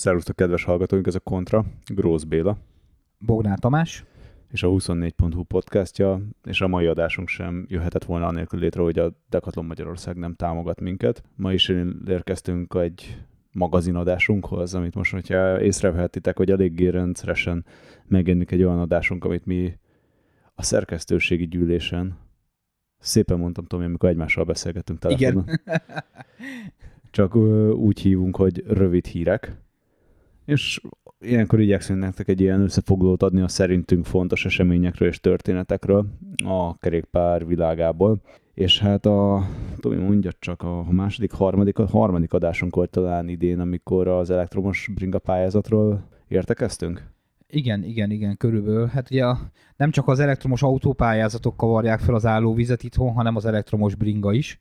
Szervusztok, kedves hallgatóink, ez a Kontra, Grósz Béla. Bognár Tamás. És a 24.hu podcastja, és a mai adásunk sem jöhetett volna anélkül létre, hogy a Decathlon Magyarország nem támogat minket. Ma is érkeztünk egy magazinadásunkhoz, amit most, hogyha észrevehetitek, hogy eléggé rendszeresen megjelenik egy olyan adásunk, amit mi a szerkesztőségi gyűlésen szépen mondtam, Tomi, amikor egymással beszélgetünk telefonon. Igen. Csak úgy hívunk, hogy rövid hírek. És ilyenkor igyekszünk nektek egy ilyen összefoglalót adni a szerintünk fontos eseményekről és történetekről a kerékpár világából. És hát a, Tomi mondja csak, a második, harmadik, a harmadik adásunk volt talán idén, amikor az elektromos bringa pályázatról értekeztünk? Igen, igen, igen, körülbelül. Hát ugye nem csak az elektromos autópályázatok kavarják fel az állóvizet itthon, hanem az elektromos bringa is.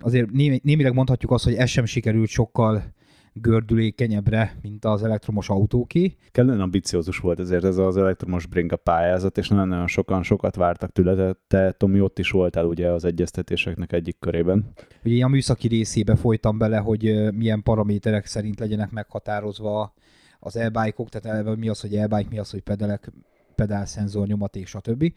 Azért némileg mondhatjuk azt, hogy ez sem sikerült sokkal gördülékenyebbre, mint az elektromos autóké. Kellően ambiciózus volt ezért ez az elektromos bringa pályázat, és nagyon, nagyon sokan sokat vártak tőle, te, Tomi ott is voltál ugye az egyeztetéseknek egyik körében. Ugye a műszaki részébe folytam bele, hogy milyen paraméterek szerint legyenek meghatározva az e-bike-ok, tehát mi az, hogy e-bike, mi az, hogy pedelek, pedálszenzor, nyomaték, stb.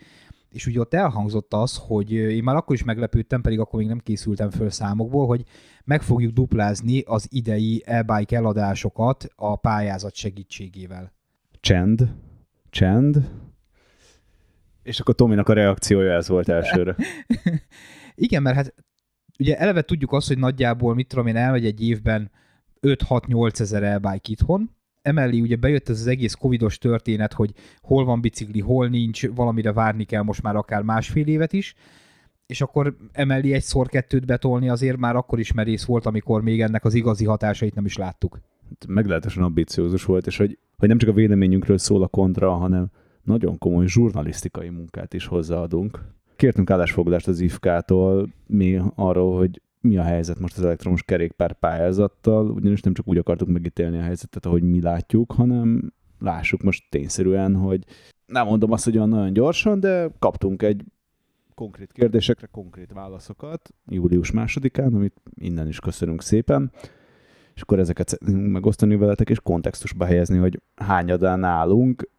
És ugye ott elhangzott az, hogy én már akkor is meglepődtem, pedig akkor még nem készültem föl számokból, hogy meg fogjuk duplázni az idei e-bike eladásokat a pályázat segítségével. Csend. Csend. És akkor Tominak a reakciója ez volt elsőre. Igen, mert hát ugye eleve tudjuk azt, hogy nagyjából, mit tudom én, elmegy egy évben 5-6-8 ezer e-bike itthon, emellé ugye bejött ez az egész covidos történet, hogy hol van bicikli, hol nincs, valamire várni kell most már akár másfél évet is, és akkor emellé egy szor kettőt betolni azért már akkor is merész volt, amikor még ennek az igazi hatásait nem is láttuk. Meglehetősen ambiciózus volt, és hogy, hogy nem csak a véleményünkről szól a kontra, hanem nagyon komoly zsurnalisztikai munkát is hozzáadunk. Kértünk állásfoglalást az IFK-tól mi arról, hogy mi a helyzet most az elektromos kerékpár pályázattal, ugyanis nem csak úgy akartuk megítélni a helyzetet, ahogy mi látjuk, hanem lássuk most tényszerűen, hogy nem mondom azt, hogy olyan nagyon gyorsan, de kaptunk egy konkrét kérdésekre konkrét válaszokat július másodikán, amit innen is köszönünk szépen, és akkor ezeket megosztani veletek, és kontextusba helyezni, hogy hányadán állunk.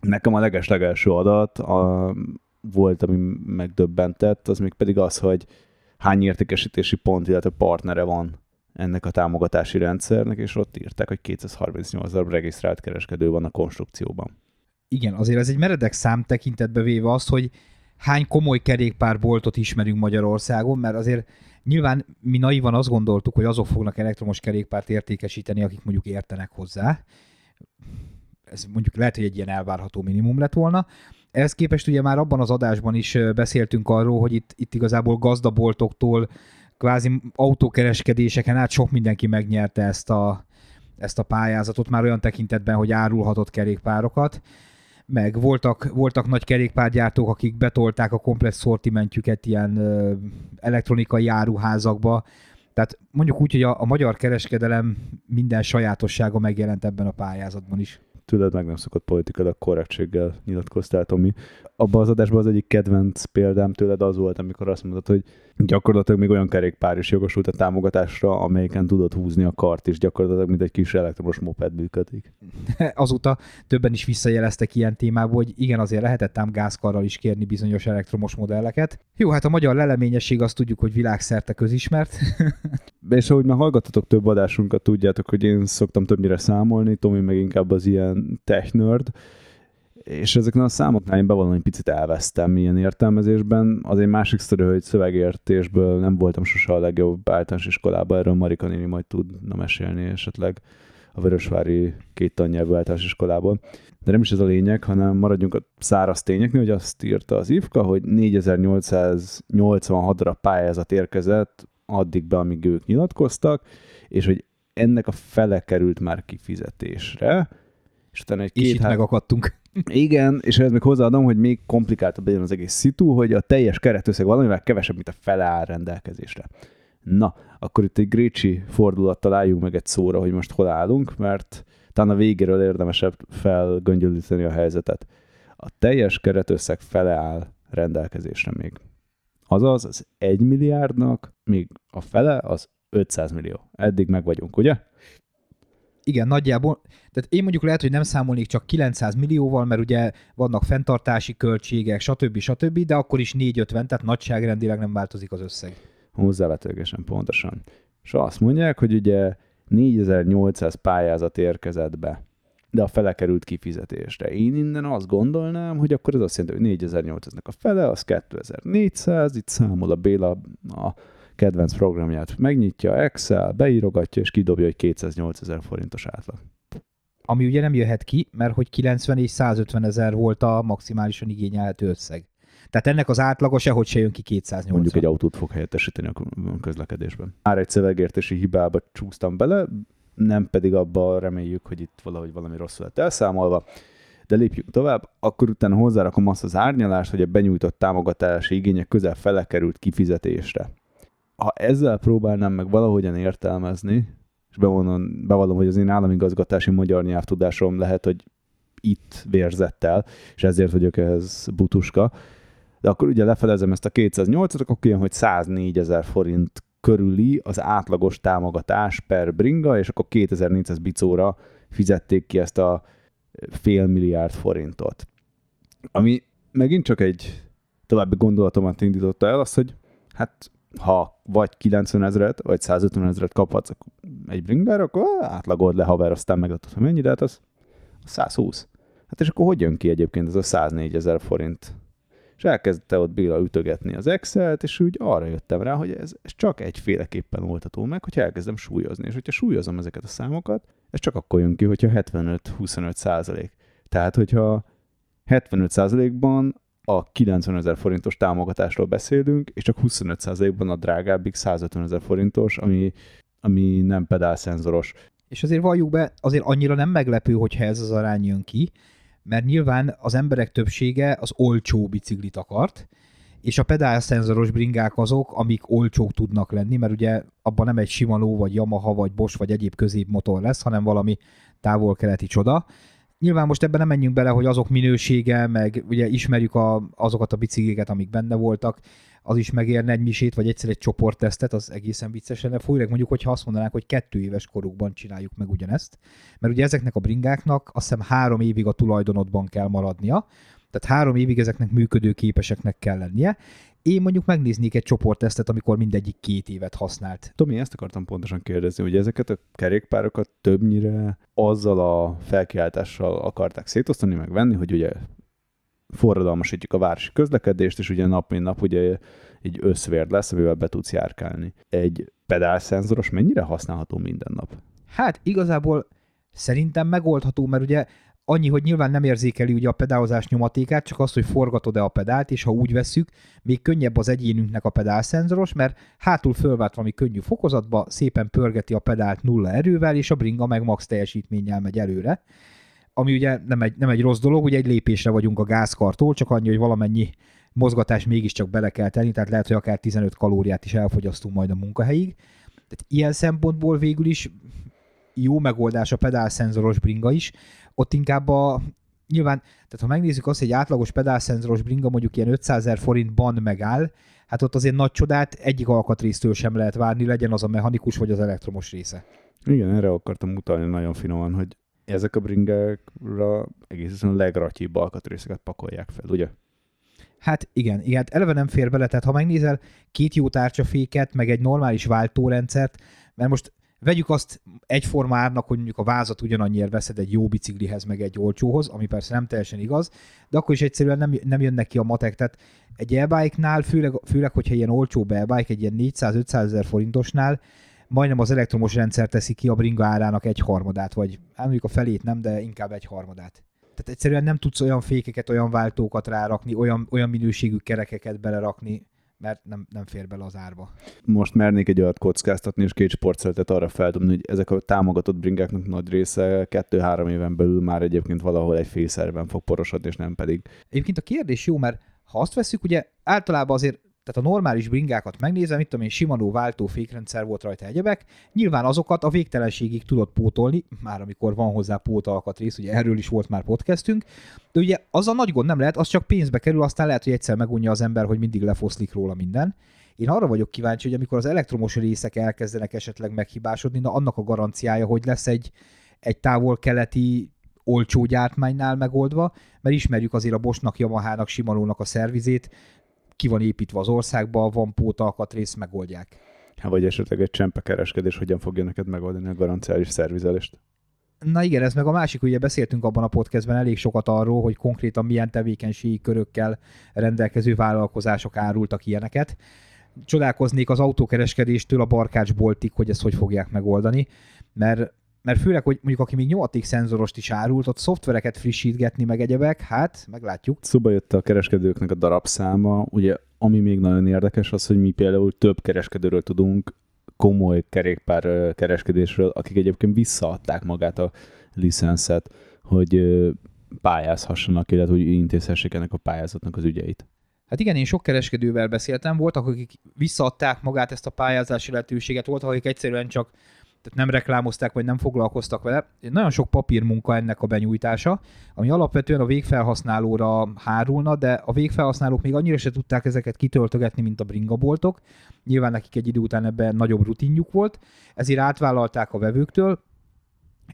Nekem a leges-legelső adat a, volt, ami megdöbbentett, az még pedig az, hogy hány értékesítési pont, illetve partnere van ennek a támogatási rendszernek, és ott írták, hogy 238 darab regisztrált kereskedő van a konstrukcióban. Igen, azért ez egy meredek szám tekintetbe véve azt, hogy hány komoly kerékpárboltot ismerünk Magyarországon, mert azért nyilván mi naivan azt gondoltuk, hogy azok fognak elektromos kerékpárt értékesíteni, akik mondjuk értenek hozzá. Ez mondjuk lehet, hogy egy ilyen elvárható minimum lett volna, ehhez képest ugye már abban az adásban is beszéltünk arról, hogy itt, itt igazából gazdaboltoktól, kvázi autókereskedéseken át sok mindenki megnyerte ezt a, ezt a pályázatot, már olyan tekintetben, hogy árulhatott kerékpárokat, meg voltak, voltak nagy kerékpárgyártók, akik betolták a komplex szortimentjüket ilyen ö, elektronikai áruházakba, tehát mondjuk úgy, hogy a, a magyar kereskedelem minden sajátossága megjelent ebben a pályázatban is tőled meg nem szokott politikailag korrektséggel nyilatkoztál, Tomi. Abban az adásban az egyik kedvenc példám tőled az volt, amikor azt mondod, hogy gyakorlatilag még olyan kerékpár is jogosult a támogatásra, amelyiken tudod húzni a kart, és gyakorlatilag mint egy kis elektromos moped működik. Azóta többen is visszajeleztek ilyen témából, hogy igen, azért lehetett ám gázkarral is kérni bizonyos elektromos modelleket. Jó, hát a magyar leleményesség azt tudjuk, hogy világszerte közismert. és ahogy már hallgattatok több adásunkat, tudjátok, hogy én szoktam többnyire számolni, Tomi meg inkább az ilyen tech nerd, és ezeknél a számoknál én bevallom, hogy picit elvesztem ilyen értelmezésben. Az egy másik sztori, hogy szövegértésből nem voltam sose a legjobb általános iskolában, erről Marika néni majd tudna mesélni esetleg a Vörösvári két tannyelvű általános iskolából. De nem is ez a lényeg, hanem maradjunk a száraz tényeknél, hogy azt írta az IFKA, hogy 4886-ra pályázat érkezett addig be, amíg ők nyilatkoztak, és hogy ennek a fele került már kifizetésre, és utána egy két és itt há... megakadtunk. Igen, és ehhez még hozzáadom, hogy még komplikáltabb legyen az egész szitu, hogy a teljes keretösszeg valamivel kevesebb, mint a fele áll rendelkezésre. Na, akkor itt egy Grécsi fordulattal álljunk meg egy szóra, hogy most hol állunk, mert talán a végéről érdemesebb felgöngyölíteni a helyzetet. A teljes keretösszeg fele áll rendelkezésre még. Azaz az 1 milliárdnak még a fele az 500 millió. Eddig meg vagyunk, ugye? Igen, nagyjából. Tehát én mondjuk lehet, hogy nem számolnék csak 900 millióval, mert ugye vannak fenntartási költségek, stb. stb., de akkor is 450, tehát nagyságrendileg nem változik az összeg. Hozzávetőlegesen pontosan. És azt mondják, hogy ugye 4800 pályázat érkezett be, de a fele került kifizetésre. Én innen azt gondolnám, hogy akkor ez azt jelenti, hogy 4800-nak a fele, az 2400, itt számol a Béla a kedvenc programját, megnyitja Excel, beírogatja, és kidobja, hogy 208 ezer forintos átlag. Ami ugye nem jöhet ki, mert hogy 90 és 150 ezer volt a maximálisan igényelhető összeg. Tehát ennek az átlaga sehogy se jön ki 280. Mondjuk egy autót fog helyettesíteni a közlekedésben. Már egy szövegértési hibába csúsztam bele, nem pedig abba reméljük, hogy itt valahogy valami rosszul lett elszámolva. De lépjünk tovább, akkor utána hozzárakom azt az árnyalást, hogy a benyújtott támogatási igények közel fele került kifizetésre. Ha ezzel próbálnám meg valahogyan értelmezni, és bevallom, bevallom hogy az én államigazgatási magyar nyelvtudásom lehet, hogy itt vérzett el, és ezért vagyok ehhez butuska, de akkor ugye lefelezem ezt a 208-at, akkor kijön, hogy 104 ezer forint körüli az átlagos támogatás per bringa, és akkor 2400 bicóra fizették ki ezt a fél milliárd forintot. Ami megint csak egy további gondolatomat indította el, az, hogy hát ha vagy 90 ezeret, vagy 150 ezeret kaphatsz egy bringára, akkor átlagold le haver, aztán megadod, hogy mennyi, de hát az 120. Hát és akkor hogy jön ki egyébként ez a 104 ezer forint és elkezdte ott Béla ütögetni az Excel-t, és úgy arra jöttem rá, hogy ez, ez csak egyféleképpen oldható meg, hogyha elkezdem súlyozni. És hogyha súlyozom ezeket a számokat, ez csak akkor jön ki, hogyha 75-25 százalék. Tehát, hogyha 75 százalékban a 90 ezer forintos támogatásról beszélünk, és csak 25 százalékban a drágábbik 150 ezer forintos, ami, ami nem pedálszenzoros. És azért valljuk be, azért annyira nem meglepő, hogyha ez az arány jön ki, mert nyilván az emberek többsége az olcsó biciklit akart, és a pedálszenzoros bringák azok, amik olcsók tudnak lenni, mert ugye abban nem egy Shimano, vagy Yamaha, vagy Bosch, vagy egyéb középmotor lesz, hanem valami távol-keleti csoda. Nyilván most ebben nem menjünk bele, hogy azok minősége, meg ugye ismerjük a, azokat a bicikliket, amik benne voltak, az is megérne egy misét, vagy egyszer egy csoporttesztet, az egészen vicces lenne. Főleg mondjuk, hogyha azt mondanák, hogy kettő éves korukban csináljuk meg ugyanezt. Mert ugye ezeknek a bringáknak azt hiszem három évig a tulajdonodban kell maradnia, tehát három évig ezeknek működőképeseknek kell lennie. Én mondjuk megnéznék egy csoporttesztet, amikor mindegyik két évet használt. Tomi, ezt akartam pontosan kérdezni, hogy ezeket a kerékpárokat többnyire azzal a felkiáltással akarták szétosztani, meg venni, hogy ugye forradalmasítjuk a városi közlekedést, és ugye nap mint nap ugye egy összvérd lesz, amivel be tudsz járkálni. Egy pedálszenzoros mennyire használható minden nap? Hát igazából szerintem megoldható, mert ugye annyi, hogy nyilván nem érzékeli ugye a pedálozás nyomatékát, csak azt, hogy forgatod-e a pedált, és ha úgy vesszük, még könnyebb az egyénünknek a pedálszenzoros, mert hátul fölvált valami könnyű fokozatba, szépen pörgeti a pedált nulla erővel, és a bringa meg max teljesítménnyel megy előre ami ugye nem egy, nem egy rossz dolog, ugye egy lépésre vagyunk a gázkartól, csak annyi, hogy valamennyi mozgatás mégiscsak bele kell tenni, tehát lehet, hogy akár 15 kalóriát is elfogyasztunk majd a munkahelyig. Tehát ilyen szempontból végül is jó megoldás a pedálszenzoros bringa is. Ott inkább a, nyilván, tehát ha megnézzük azt, hogy egy átlagos pedálszenzoros bringa mondjuk ilyen 500 ezer forintban megáll, hát ott azért nagy csodát egyik alkatrésztől sem lehet várni, legyen az a mechanikus vagy az elektromos része. Igen, erre akartam mutatni nagyon finoman, hogy ezek a bringákra egészen a legratyibb alkatrészeket pakolják fel, ugye? Hát igen, igen, hát eleve nem fér bele, tehát ha megnézel két jó tárcsaféket, meg egy normális váltórendszert, mert most vegyük azt egyforma árnak, hogy mondjuk a vázat ugyanannyiért veszed egy jó biciklihez, meg egy olcsóhoz, ami persze nem teljesen igaz, de akkor is egyszerűen nem, nem jönnek ki a matek. Tehát egy e főleg, főleg, hogyha ilyen olcsó e egy ilyen 400-500 ezer forintosnál, majdnem az elektromos rendszer teszi ki a bringa árának egy harmadát, vagy hát mondjuk a felét nem, de inkább egy harmadát. Tehát egyszerűen nem tudsz olyan fékeket, olyan váltókat rárakni, olyan, olyan minőségű kerekeket belerakni, mert nem, nem fér bele az árba. Most mernék egy olyat kockáztatni, és két sportszeretet arra feldobni, hogy ezek a támogatott bringáknak nagy része kettő-három éven belül már egyébként valahol egy fészerben fog porosodni, és nem pedig. Egyébként a kérdés jó, mert ha azt veszük, ugye általában azért tehát a normális bringákat megnézem, itt tudom én, Shimano váltó fékrendszer volt rajta egyebek, nyilván azokat a végtelenségig tudott pótolni, már amikor van hozzá pótalkatrész, ugye erről is volt már podcastünk, de ugye az a nagy gond nem lehet, az csak pénzbe kerül, aztán lehet, hogy egyszer megunja az ember, hogy mindig lefoszlik róla minden. Én arra vagyok kíváncsi, hogy amikor az elektromos részek elkezdenek esetleg meghibásodni, na annak a garanciája, hogy lesz egy, egy távol-keleti olcsó gyártmánynál megoldva, mert ismerjük azért a Bosnak, Yamahának, Shimano-nak a szervizét, ki van építve az országba, van pótalkatrész, megoldják. Hát vagy esetleg egy csempekereskedés hogyan fogja neked megoldani a garanciális szervizelést? Na igen, ez meg a másik, ugye beszéltünk abban a podcastben elég sokat arról, hogy konkrétan milyen tevékenységi körökkel rendelkező vállalkozások árultak ilyeneket. Csodálkoznék az autókereskedéstől a barkácsboltig, hogy ezt hogy fogják megoldani, mert mert főleg, hogy mondjuk aki még nyomaték szenzorost is árult, ott szoftvereket frissítgetni, meg egyebek, hát meglátjuk. Szóba jött a kereskedőknek a darabszáma, ugye ami még nagyon érdekes az, hogy mi például több kereskedőről tudunk, komoly kerékpár kereskedésről, akik egyébként visszaadták magát a licenszet, hogy pályázhassanak, illetve hogy intézhessék ennek a pályázatnak az ügyeit. Hát igen, én sok kereskedővel beszéltem, voltak, akik visszaadták magát ezt a pályázási lehetőséget, voltak, akik egyszerűen csak tehát nem reklámozták, vagy nem foglalkoztak vele. Nagyon sok papírmunka ennek a benyújtása, ami alapvetően a végfelhasználóra hárulna, de a végfelhasználók még annyira se tudták ezeket kitöltögetni, mint a bringaboltok. Nyilván nekik egy idő után ebben nagyobb rutinjuk volt, ezért átvállalták a vevőktől,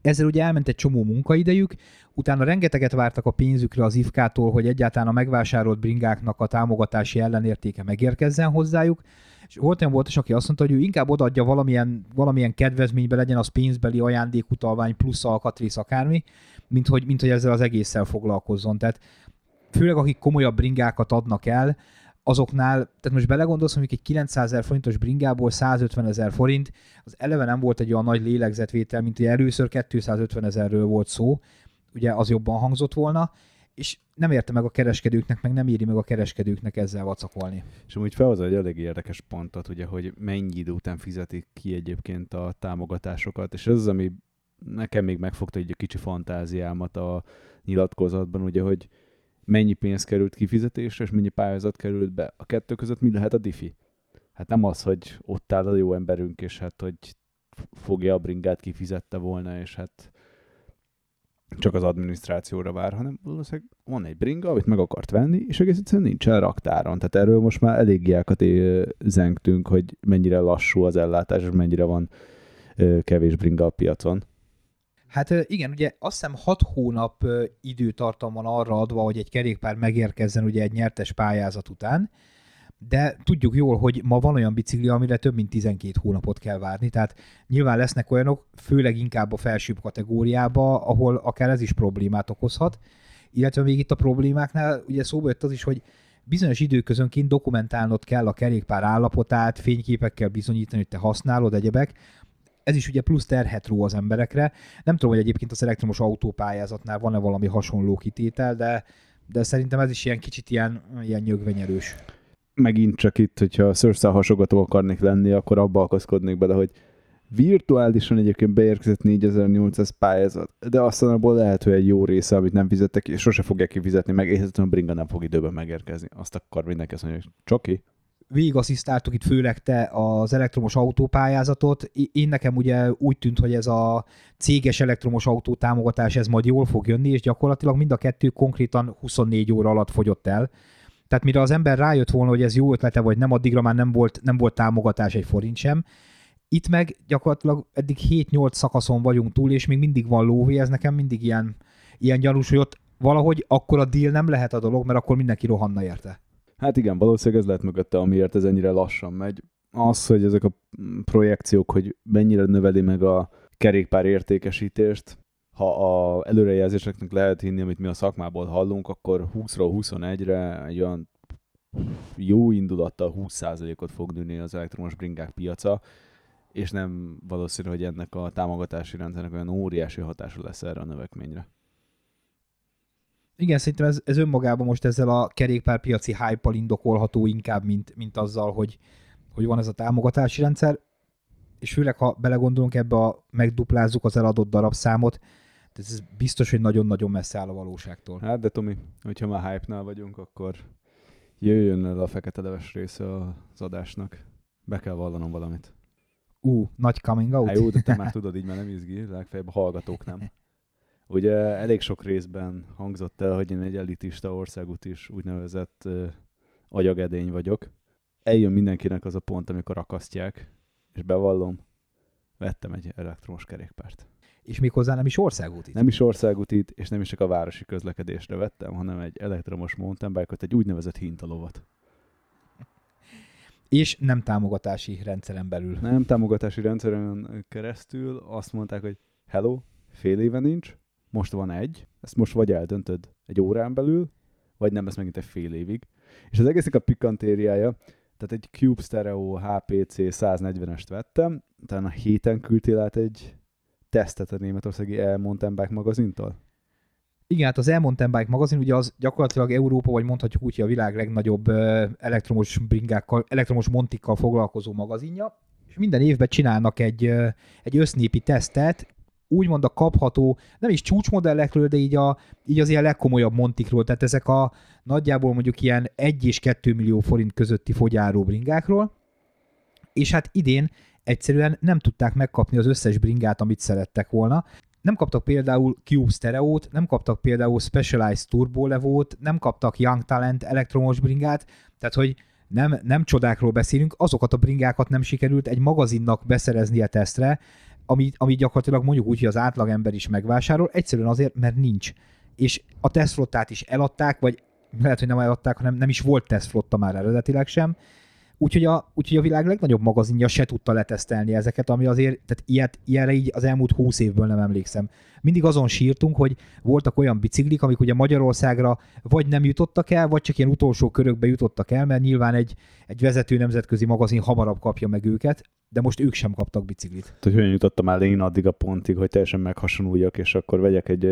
ezzel ugye elment egy csomó munkaidejük, utána rengeteget vártak a pénzükre az IFK-tól, hogy egyáltalán a megvásárolt bringáknak a támogatási ellenértéke megérkezzen hozzájuk, és volt olyan volt, aki azt mondta, hogy ő inkább odaadja valamilyen, valamilyen kedvezménybe, legyen az pénzbeli ajándékutalvány plusz alkatrész akármi, mint hogy, mint hogy ezzel az egésszel foglalkozzon. Tehát főleg akik komolyabb bringákat adnak el, azoknál, tehát most belegondolsz, hogy egy 900 ezer forintos bringából 150 ezer forint, az eleve nem volt egy olyan nagy lélegzetvétel, mint hogy először 250 ezerről volt szó, ugye az jobban hangzott volna, és nem érte meg a kereskedőknek, meg nem éri meg a kereskedőknek ezzel vacakolni. És amúgy felhozza egy elég érdekes pontot, ugye, hogy mennyi idő után fizetik ki egyébként a támogatásokat, és ez az, ami nekem még megfogta egy kicsi fantáziámat a nyilatkozatban, ugye, hogy mennyi pénz került kifizetésre, és mennyi pályázat került be. A kettő között mi lehet a diffi? Hát nem az, hogy ott áll a jó emberünk, és hát, hogy fogja a bringát kifizette volna, és hát csak az adminisztrációra vár, hanem valószínűleg van egy bringa, amit meg akart venni, és egész egyszerűen nincsen raktáron. Tehát erről most már elég jelkat zengtünk, hogy mennyire lassú az ellátás, és mennyire van kevés bringa a piacon. Hát igen, ugye azt hiszem 6 hónap időtartam van arra adva, hogy egy kerékpár megérkezzen ugye egy nyertes pályázat után, de tudjuk jól, hogy ma van olyan bicikli, amire több mint 12 hónapot kell várni, tehát nyilván lesznek olyanok, főleg inkább a felsőbb kategóriába, ahol akár ez is problémát okozhat, illetve még itt a problémáknál ugye szóba jött az is, hogy bizonyos időközönként dokumentálnod kell a kerékpár állapotát, fényképekkel bizonyítani, hogy te használod egyebek, ez is ugye plusz terhet ró az emberekre. Nem tudom, hogy egyébként az elektromos autópályázatnál van-e valami hasonló kitétel, de, de szerintem ez is ilyen kicsit ilyen, ilyen nyögvenyerős megint csak itt, hogyha szörszál hasogató akarnék lenni, akkor abba akaszkodnék bele, hogy virtuálisan egyébként beérkezett 4800 pályázat, de aztán abból lehet, hogy egy jó része, amit nem fizettek és sose fogják kifizetni, meg érhetően a bringa nem fog időben megérkezni. Azt akar mindenki azt mondja, hogy csoki. Végigasszisztáltuk itt főleg te az elektromos autópályázatot. Én nekem ugye úgy tűnt, hogy ez a céges elektromos autó támogatás, ez majd jól fog jönni, és gyakorlatilag mind a kettő konkrétan 24 óra alatt fogyott el. Tehát mire az ember rájött volna, hogy ez jó ötlete, vagy nem, addigra már nem volt, nem volt támogatás egy forint sem. Itt meg gyakorlatilag eddig 7-8 szakaszon vagyunk túl, és még mindig van lóvé, ez nekem mindig ilyen, ilyen gyanús, hogy ott valahogy akkor a deal nem lehet a dolog, mert akkor mindenki rohanna érte. Hát igen, valószínűleg ez lehet mögötte, amiért ez ennyire lassan megy. Az, hogy ezek a projekciók, hogy mennyire növeli meg a kerékpár értékesítést, ha a előrejelzéseknek lehet hinni, amit mi a szakmából hallunk, akkor 20-ról 21-re egy olyan jó indulattal 20%-ot fog nőni az elektromos bringák piaca, és nem valószínű, hogy ennek a támogatási rendszernek olyan óriási hatása lesz erre a növekményre. Igen, szerintem ez, ez önmagában most ezzel a kerékpárpiaci hype indokolható inkább, mint, mint azzal, hogy, hogy van ez a támogatási rendszer, és főleg, ha belegondolunk ebbe a megduplázzuk az eladott darabszámot, tehát ez biztos, hogy nagyon-nagyon messze áll a valóságtól. Hát, de Tomi, hogyha már hype-nál vagyunk, akkor Jöjjön el a fekete leves része az adásnak. Be kell vallanom valamit. Ú, uh, nagy coming out. Hát jó, de te már tudod, így már nem izgi, legfeljebb a hallgatók nem. Ugye elég sok részben hangzott el, hogy én egy elitista országút is úgynevezett uh, agyagedény vagyok. Eljön mindenkinek az a pont, amikor akasztják, és bevallom, vettem egy elektromos kerékpárt. És méghozzá nem is országútit. Nem is országútit, és nem is csak a városi közlekedésre vettem, hanem egy elektromos mountainbike egy úgynevezett hintalovat. És nem támogatási rendszeren belül. Nem támogatási rendszeren keresztül azt mondták, hogy hello, fél éve nincs, most van egy, ezt most vagy eldöntöd egy órán belül, vagy nem, ez megint egy fél évig. És az egésznek a pikantériája, tehát egy Cube Stereo HPC 140-est vettem, utána héten küldtél át egy tesztet a németországi El Mountain Bike magazintól? Igen, hát az El Mountain Bike magazin ugye az gyakorlatilag Európa, vagy mondhatjuk úgy, hogy a világ legnagyobb elektromos bringákkal, elektromos montikkal foglalkozó magazinja, és minden évben csinálnak egy, egy össznépi tesztet, úgymond a kapható, nem is csúcsmodellekről, de így, a, így az ilyen legkomolyabb montikról, tehát ezek a nagyjából mondjuk ilyen 1 és 2 millió forint közötti fogyáró bringákról, és hát idén egyszerűen nem tudták megkapni az összes bringát, amit szerettek volna. Nem kaptak például Cube Stereo-t, nem kaptak például Specialized Turbo Levo-t, nem kaptak Young Talent elektromos bringát, tehát hogy nem, nem csodákról beszélünk, azokat a bringákat nem sikerült egy magazinnak beszerezni a tesztre, ami, ami gyakorlatilag mondjuk úgy, hogy az átlagember is megvásárol, egyszerűen azért, mert nincs. És a tesztflottát is eladták, vagy lehet, hogy nem eladták, hanem nem is volt tesztflotta már eredetileg sem, Úgyhogy a, úgyhogy a világ legnagyobb magazinja se tudta letesztelni ezeket, ami azért, tehát ilyet, ilyenre így az elmúlt húsz évből nem emlékszem. Mindig azon sírtunk, hogy voltak olyan biciklik, amik ugye Magyarországra vagy nem jutottak el, vagy csak ilyen utolsó körökbe jutottak el, mert nyilván egy, egy vezető nemzetközi magazin hamarabb kapja meg őket, de most ők sem kaptak biciklit. Tehát, hogy hogyan jutottam el én addig a pontig, hogy teljesen meghasonluljak, és akkor vegyek egy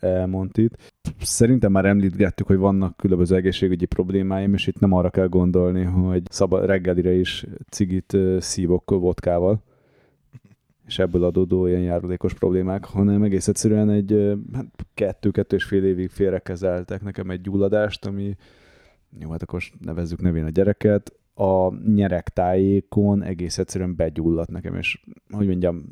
elmontit. Szerintem már említgettük, hogy vannak különböző egészségügyi problémáim, és itt nem arra kell gondolni, hogy szaba, reggelire is cigit szívok vodkával, és ebből adódó ilyen járulékos problémák, hanem egész egyszerűen egy hát kettő-kettő és fél évig félrekezeltek nekem egy gyulladást, ami jó, hát akkor nevezzük nevén a gyereket, a nyerektájékon egész egyszerűen begyulladt nekem, és hogy mondjam,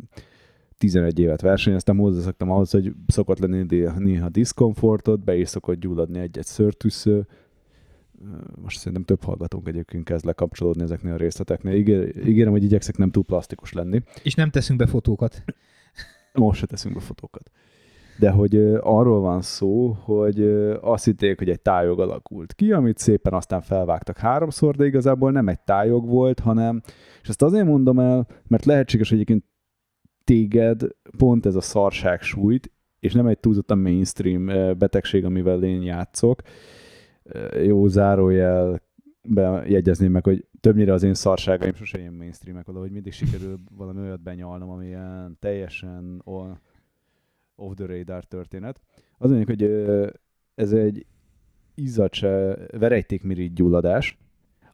11 évet versenyeztem, hozzászoktam ahhoz, hogy szokott lenni néha diszkomfortot, be is szokott gyulladni egy-egy szörtűsző, most szerintem több hallgatónk egyébként kezd lekapcsolódni ezeknél a részleteknél. Ígér, ígérem, hogy igyekszek nem túl plastikus lenni. És nem teszünk be fotókat. Most se teszünk be fotókat de hogy arról van szó, hogy azt hitték, hogy egy tájog alakult ki, amit szépen aztán felvágtak háromszor, de igazából nem egy tájog volt, hanem, és ezt azért mondom el, mert lehetséges, hogy egyébként téged pont ez a szarság sújt, és nem egy túlzottan mainstream betegség, amivel én játszok. Jó zárójel jegyezném meg, hogy többnyire az én szarságaim sosem ilyen mainstreamek, valahogy mindig sikerül valami olyat benyalnom, ami ilyen teljesen off the radar történet. Az mondjuk, hogy ez egy izzadse verejtékmirigy gyulladás,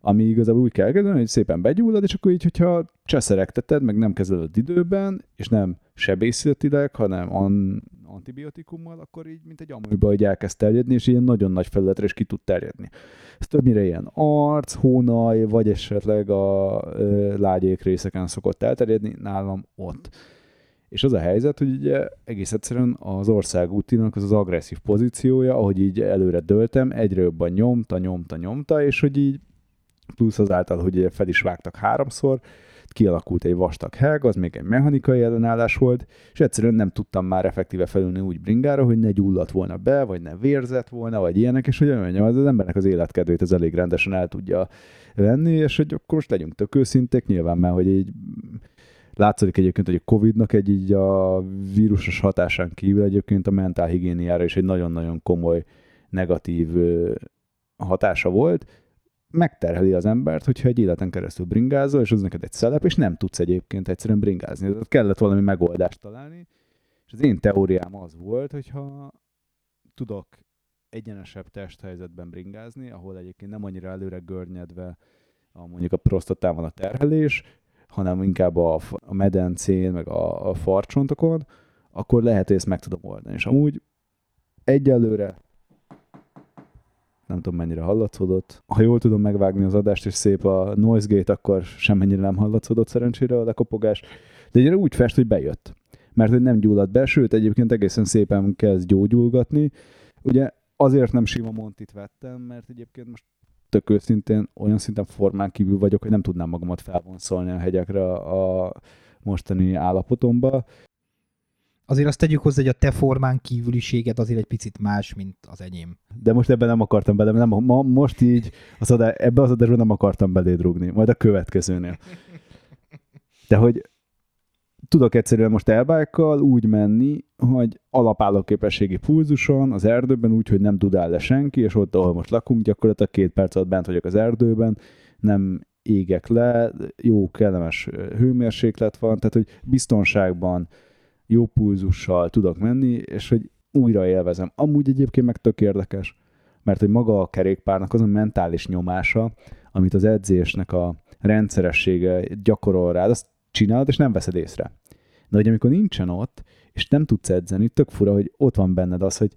ami igazából úgy kell kezdeni, hogy szépen begyullad, és akkor így, hogyha cseszeregteted, meg nem kezeled időben, és nem sebészetileg, hanem an, antibiotikummal, akkor így, mint egy amúgyba, hogy elkezd terjedni, és ilyen nagyon nagy felületre is ki tud terjedni. Ez többnyire ilyen arc, hónaj, vagy esetleg a lágyék részeken szokott elterjedni, nálam ott. És az a helyzet, hogy ugye egész egyszerűen az ország útinak az az agresszív pozíciója, ahogy így előre döltem, egyre jobban nyomta, nyomta, nyomta, és hogy így plusz azáltal, hogy fel is vágtak háromszor, kialakult egy vastag helg, az még egy mechanikai ellenállás volt, és egyszerűen nem tudtam már effektíve felülni úgy bringára, hogy ne gyulladt volna be, vagy ne vérzett volna, vagy ilyenek, és hogy olyan, az embernek az életkedvét ez elég rendesen el tudja venni, és hogy akkor most legyünk tök őszinték, nyilván mert hogy így Látszik egyébként, hogy a Covid-nak egy így a vírusos hatásán kívül egyébként a mentálhigiéniára is egy nagyon-nagyon komoly negatív hatása volt. Megterheli az embert, hogyha egy életen keresztül bringázol, és az neked egy szelep, és nem tudsz egyébként egyszerűen bringázni. Tehát kellett valami megoldást találni. És az én teóriám az volt, hogyha tudok egyenesebb testhelyzetben bringázni, ahol egyébként nem annyira előre görnyedve a, mondjuk a prostatában a terhelés, hanem inkább a, a medencén, meg a, a farcsontokon, akkor lehet, hogy ezt meg tudom oldani. És amúgy egyelőre nem tudom mennyire hallatszódott. Ha jól tudom megvágni az adást, és szép a noise gate, akkor semmennyire nem hallatszódott szerencsére a lekopogás. De egyre úgy fest, hogy bejött. Mert hogy nem gyulladt be, sőt egyébként egészen szépen kezd gyógyulgatni. Ugye azért nem sima Montit vettem, mert egyébként most tök őszintén olyan szinten formán kívül vagyok, hogy nem tudnám magamat felvonszolni a hegyekre a mostani állapotomba. Azért azt tegyük hozzá, hogy a te formán kívüliséged azért egy picit más, mint az enyém. De most ebben nem akartam bele, nem, ma, most így az adá, ebbe az adásban nem akartam beléd rugni, majd a következőnél. De hogy tudok egyszerűen most elbákkal úgy menni, hogy alapállóképességi pulzuson az erdőben úgy, hogy nem tud le senki, és ott, ahol most lakunk, gyakorlatilag két perc alatt bent vagyok az erdőben, nem égek le, jó, kellemes hőmérséklet van, tehát hogy biztonságban, jó pulzussal tudok menni, és hogy újra élvezem. Amúgy egyébként meg tök érdekes, mert hogy maga a kerékpárnak az a mentális nyomása, amit az edzésnek a rendszeressége gyakorol rád, azt csinálod, és nem veszed észre. De hogy amikor nincsen ott, és nem tudsz edzeni, tök fura, hogy ott van benned az, hogy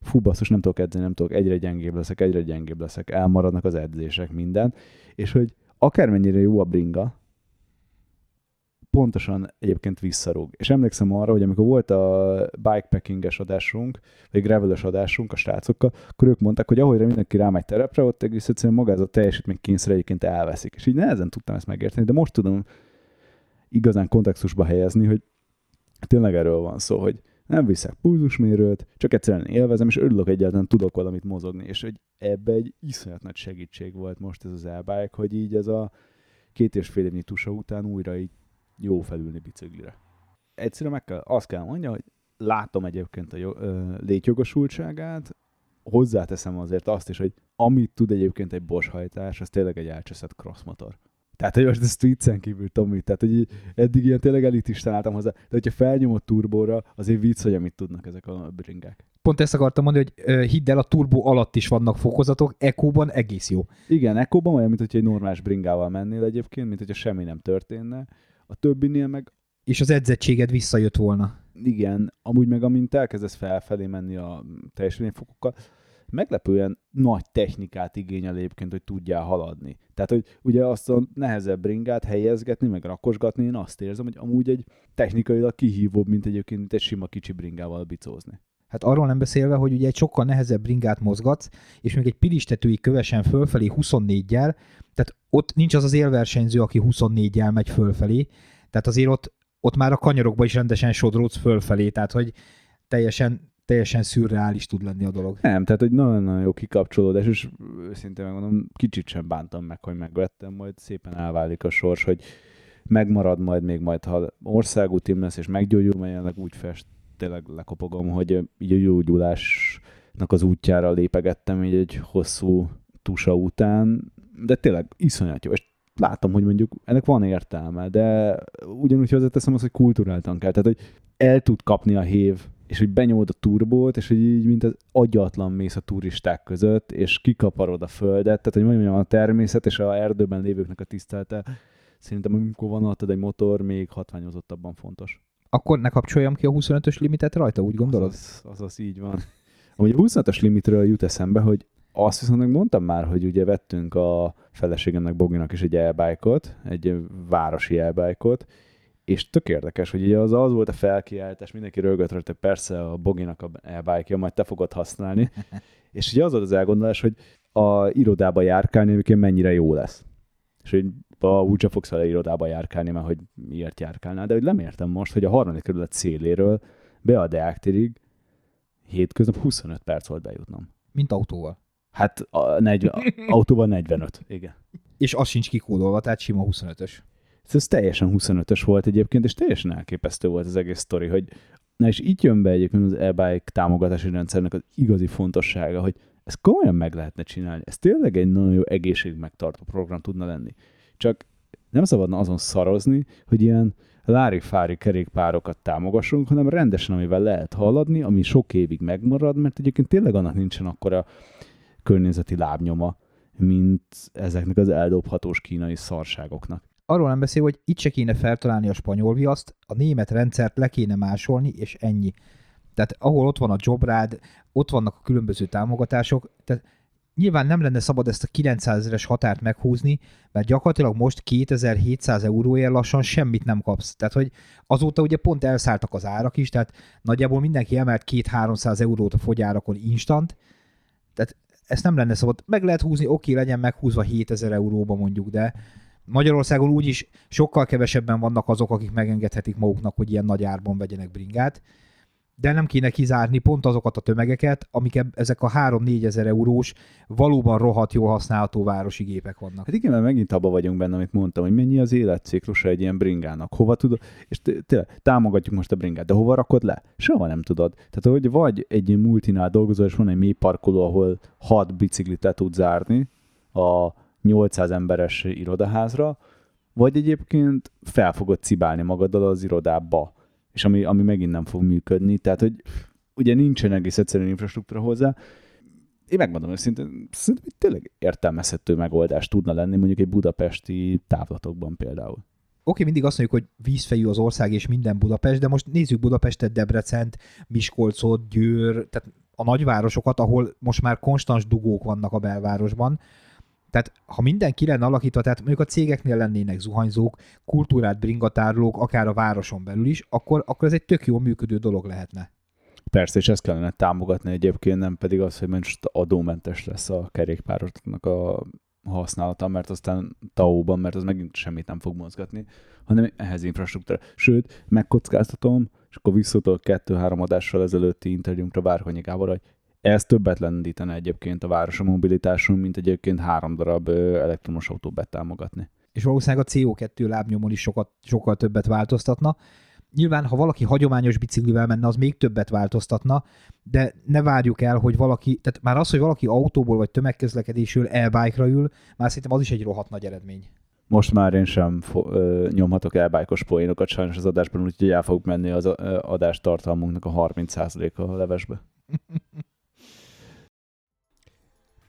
fú, basszus, nem tudok edzeni, nem tudok, egyre gyengébb leszek, egyre gyengébb leszek, elmaradnak az edzések, minden, és hogy akármennyire jó a bringa, pontosan egyébként visszarúg. És emlékszem arra, hogy amikor volt a bikepackinges adásunk, vagy graveles adásunk a srácokkal, akkor ők mondták, hogy ahogy mindenki rámegy terepre, ott egész egyszerűen maga ez a teljesítmény kényszer egyébként elveszik. És így nehezen tudtam ezt megérteni, de most tudom igazán kontextusba helyezni, hogy tényleg erről van szó, hogy nem viszek pulzusmérőt, csak egyszerűen élvezem, és örülök egyáltalán tudok valamit mozogni, és hogy ebbe egy iszonyat nagy segítség volt most ez az elbájk, hogy így ez a két és fél évnyi tusa után újra így jó felülni biciklire. Egyszerűen meg kell, azt kell mondja, hogy látom egyébként a ö, létjogosultságát, hozzáteszem azért azt is, hogy amit tud egyébként egy boshajtás, az tényleg egy elcseszett crossmotor. Tehát, hogy most ezt viccen kívül, Tomi, tehát, hogy eddig ilyen tényleg elitisten álltam hozzá, de hogyha felnyomott turbóra, azért vicc, hogy amit tudnak ezek a bringák. Pont ezt akartam mondani, hogy hidd el, a turbó alatt is vannak fokozatok, Ekóban egész jó. Igen, Ekóban olyan, mint hogy egy normál bringával mennél egyébként, mint hogyha semmi nem történne. A többinél meg... És az edzettséged visszajött volna. Igen, amúgy meg amint elkezdesz felfelé menni a teljesítményfokokkal, meglepően nagy technikát igényel egyébként, hogy tudjál haladni. Tehát, hogy ugye azt a nehezebb bringát helyezgetni, meg rakosgatni, én azt érzem, hogy amúgy egy technikailag kihívóbb, mint egyébként mint egy sima kicsi bringával bicózni. Hát arról nem beszélve, hogy ugye egy sokkal nehezebb bringát mozgatsz, és még egy pilistetői kövesen fölfelé 24-jel, tehát ott nincs az az élversenyző, aki 24-jel megy fölfelé, tehát azért ott, ott már a kanyarokba is rendesen sodródsz fölfelé, tehát hogy teljesen teljesen szürreális tud lenni a dolog. Nem, tehát hogy nagyon-nagyon jó kikapcsolódás, és őszintén megmondom, kicsit sem bántam meg, hogy megvettem, majd szépen elválik a sors, hogy megmarad majd még majd, ha országútim lesz, és meggyógyul, mert úgy fest, tényleg lekopogom, hogy így a gyógyulásnak az útjára lépegettem így egy hosszú tusa után, de tényleg iszonyat jó, és látom, hogy mondjuk ennek van értelme, de ugyanúgy hozzáteszem azt, hogy kulturáltan kell, tehát hogy el tud kapni a hév és hogy benyomod a turbót, és hogy így mint az agyatlan mész a turisták között, és kikaparod a földet, tehát hogy mondjam, a természet és a erdőben lévőknek a tisztelte, szerintem amikor van alattad egy motor, még hatványozottabban fontos. Akkor ne kapcsoljam ki a 25-ös limitet rajta, úgy gondolod? Azaz, azaz így van. Amúgy a 25-ös limitről jut eszembe, hogy azt viszont mondtam már, hogy ugye vettünk a feleségemnek Boginak is egy elbájkot, egy városi elbájkot, és tök érdekes, hogy ugye az, az volt a felkiáltás, mindenki rögött rajta, persze a Boginak a e majd te fogod használni, és ugye az volt az elgondolás, hogy a irodába járkálni egyébként mennyire jó lesz. És hogy a, úgyse fogsz vele irodába járkálni, mert hogy miért járkálnál, de hogy lemértem most, hogy a harmadik kerület széléről be a Deaktirig hétköznap 25 perc volt bejutnom. Mint autóval. Hát a 40, autóval 45, igen. És az sincs kikódolva, tehát sima 25-ös. Ez teljesen 25-ös volt egyébként, és teljesen elképesztő volt az egész sztori, hogy na és itt jön be egyébként az e-bike támogatási rendszernek az igazi fontossága, hogy ezt komolyan meg lehetne csinálni. Ez tényleg egy nagyon jó egészségmegtartó program tudna lenni. Csak nem szabadna azon szarozni, hogy ilyen lári-fári kerékpárokat támogassunk, hanem rendesen, amivel lehet haladni, ami sok évig megmarad, mert egyébként tényleg annak nincsen akkora környezeti lábnyoma, mint ezeknek az eldobhatós kínai szarságoknak arról nem beszél, hogy itt se kéne feltalálni a spanyol viaszt, a német rendszert le kéne másolni, és ennyi. Tehát ahol ott van a jobrád, ott vannak a különböző támogatások, tehát nyilván nem lenne szabad ezt a 900 ezeres határt meghúzni, mert gyakorlatilag most 2700 euróért lassan semmit nem kapsz. Tehát, hogy azóta ugye pont elszálltak az árak is, tehát nagyjából mindenki emelt 2-300 eurót a fogyárakon instant, tehát ezt nem lenne szabad. Meg lehet húzni, oké, legyen meghúzva 7000 euróba mondjuk, de Magyarországon úgyis sokkal kevesebben vannak azok, akik megengedhetik maguknak, hogy ilyen nagy árban vegyenek bringát de nem kéne kizárni pont azokat a tömegeket, amik ezek a 3-4 ezer eurós, valóban rohadt jól használható városi gépek vannak. Hát igen, mert megint abban vagyunk benne, amit mondtam, hogy mennyi az életciklusa egy ilyen bringának, hova tudod, és tényleg támogatjuk most a bringát, de hova rakod le? Soha nem tudod. Tehát, hogy vagy egy multinál dolgozol, és van egy mély parkoló, ahol 6 biciklit le tud zárni a 800 emberes irodaházra, vagy egyébként fel fogod cibálni magaddal az irodába és ami, ami megint nem fog működni. Tehát, hogy ugye nincsen egész egyszerűen infrastruktúra hozzá. Én megmondom őszintén, szerintem tényleg értelmezhető megoldás tudna lenni mondjuk egy budapesti távlatokban például. Oké, okay, mindig azt mondjuk, hogy vízfejű az ország és minden Budapest, de most nézzük Budapestet, Debrecent, Miskolcot, Győr, tehát a nagyvárosokat, ahol most már konstans dugók vannak a belvárosban, tehát ha mindenki lenne alakítva, tehát mondjuk a cégeknél lennének zuhanyzók, kultúrát bringatárlók, akár a városon belül is, akkor, akkor ez egy tök jól működő dolog lehetne. Persze, és ezt kellene támogatni egyébként, nem pedig az, hogy most adómentes lesz a kerékpároknak a használata, mert aztán TAO-ban, mert az megint semmit nem fog mozgatni, hanem ehhez infrastruktúra. Sőt, megkockáztatom, és akkor visszatol kettő-három adással ezelőtti interjúnkra Várkonyi Gábor, hogy ez többet lendítene egyébként a város a mobilitáson, mint egyébként három darab elektromos autó betámogatni. És valószínűleg a CO2 lábnyomon is sokat, sokkal többet változtatna. Nyilván, ha valaki hagyományos biciklivel menne, az még többet változtatna, de ne várjuk el, hogy valaki, tehát már az, hogy valaki autóból vagy tömegközlekedésről e-bike-ra ül, már szerintem az is egy rohadt nagy eredmény. Most már én sem fo- ö, nyomhatok elbájkos poénokat sajnos az adásban, úgyhogy el fog menni az adás tartalmunknak a 30%-a a levesbe.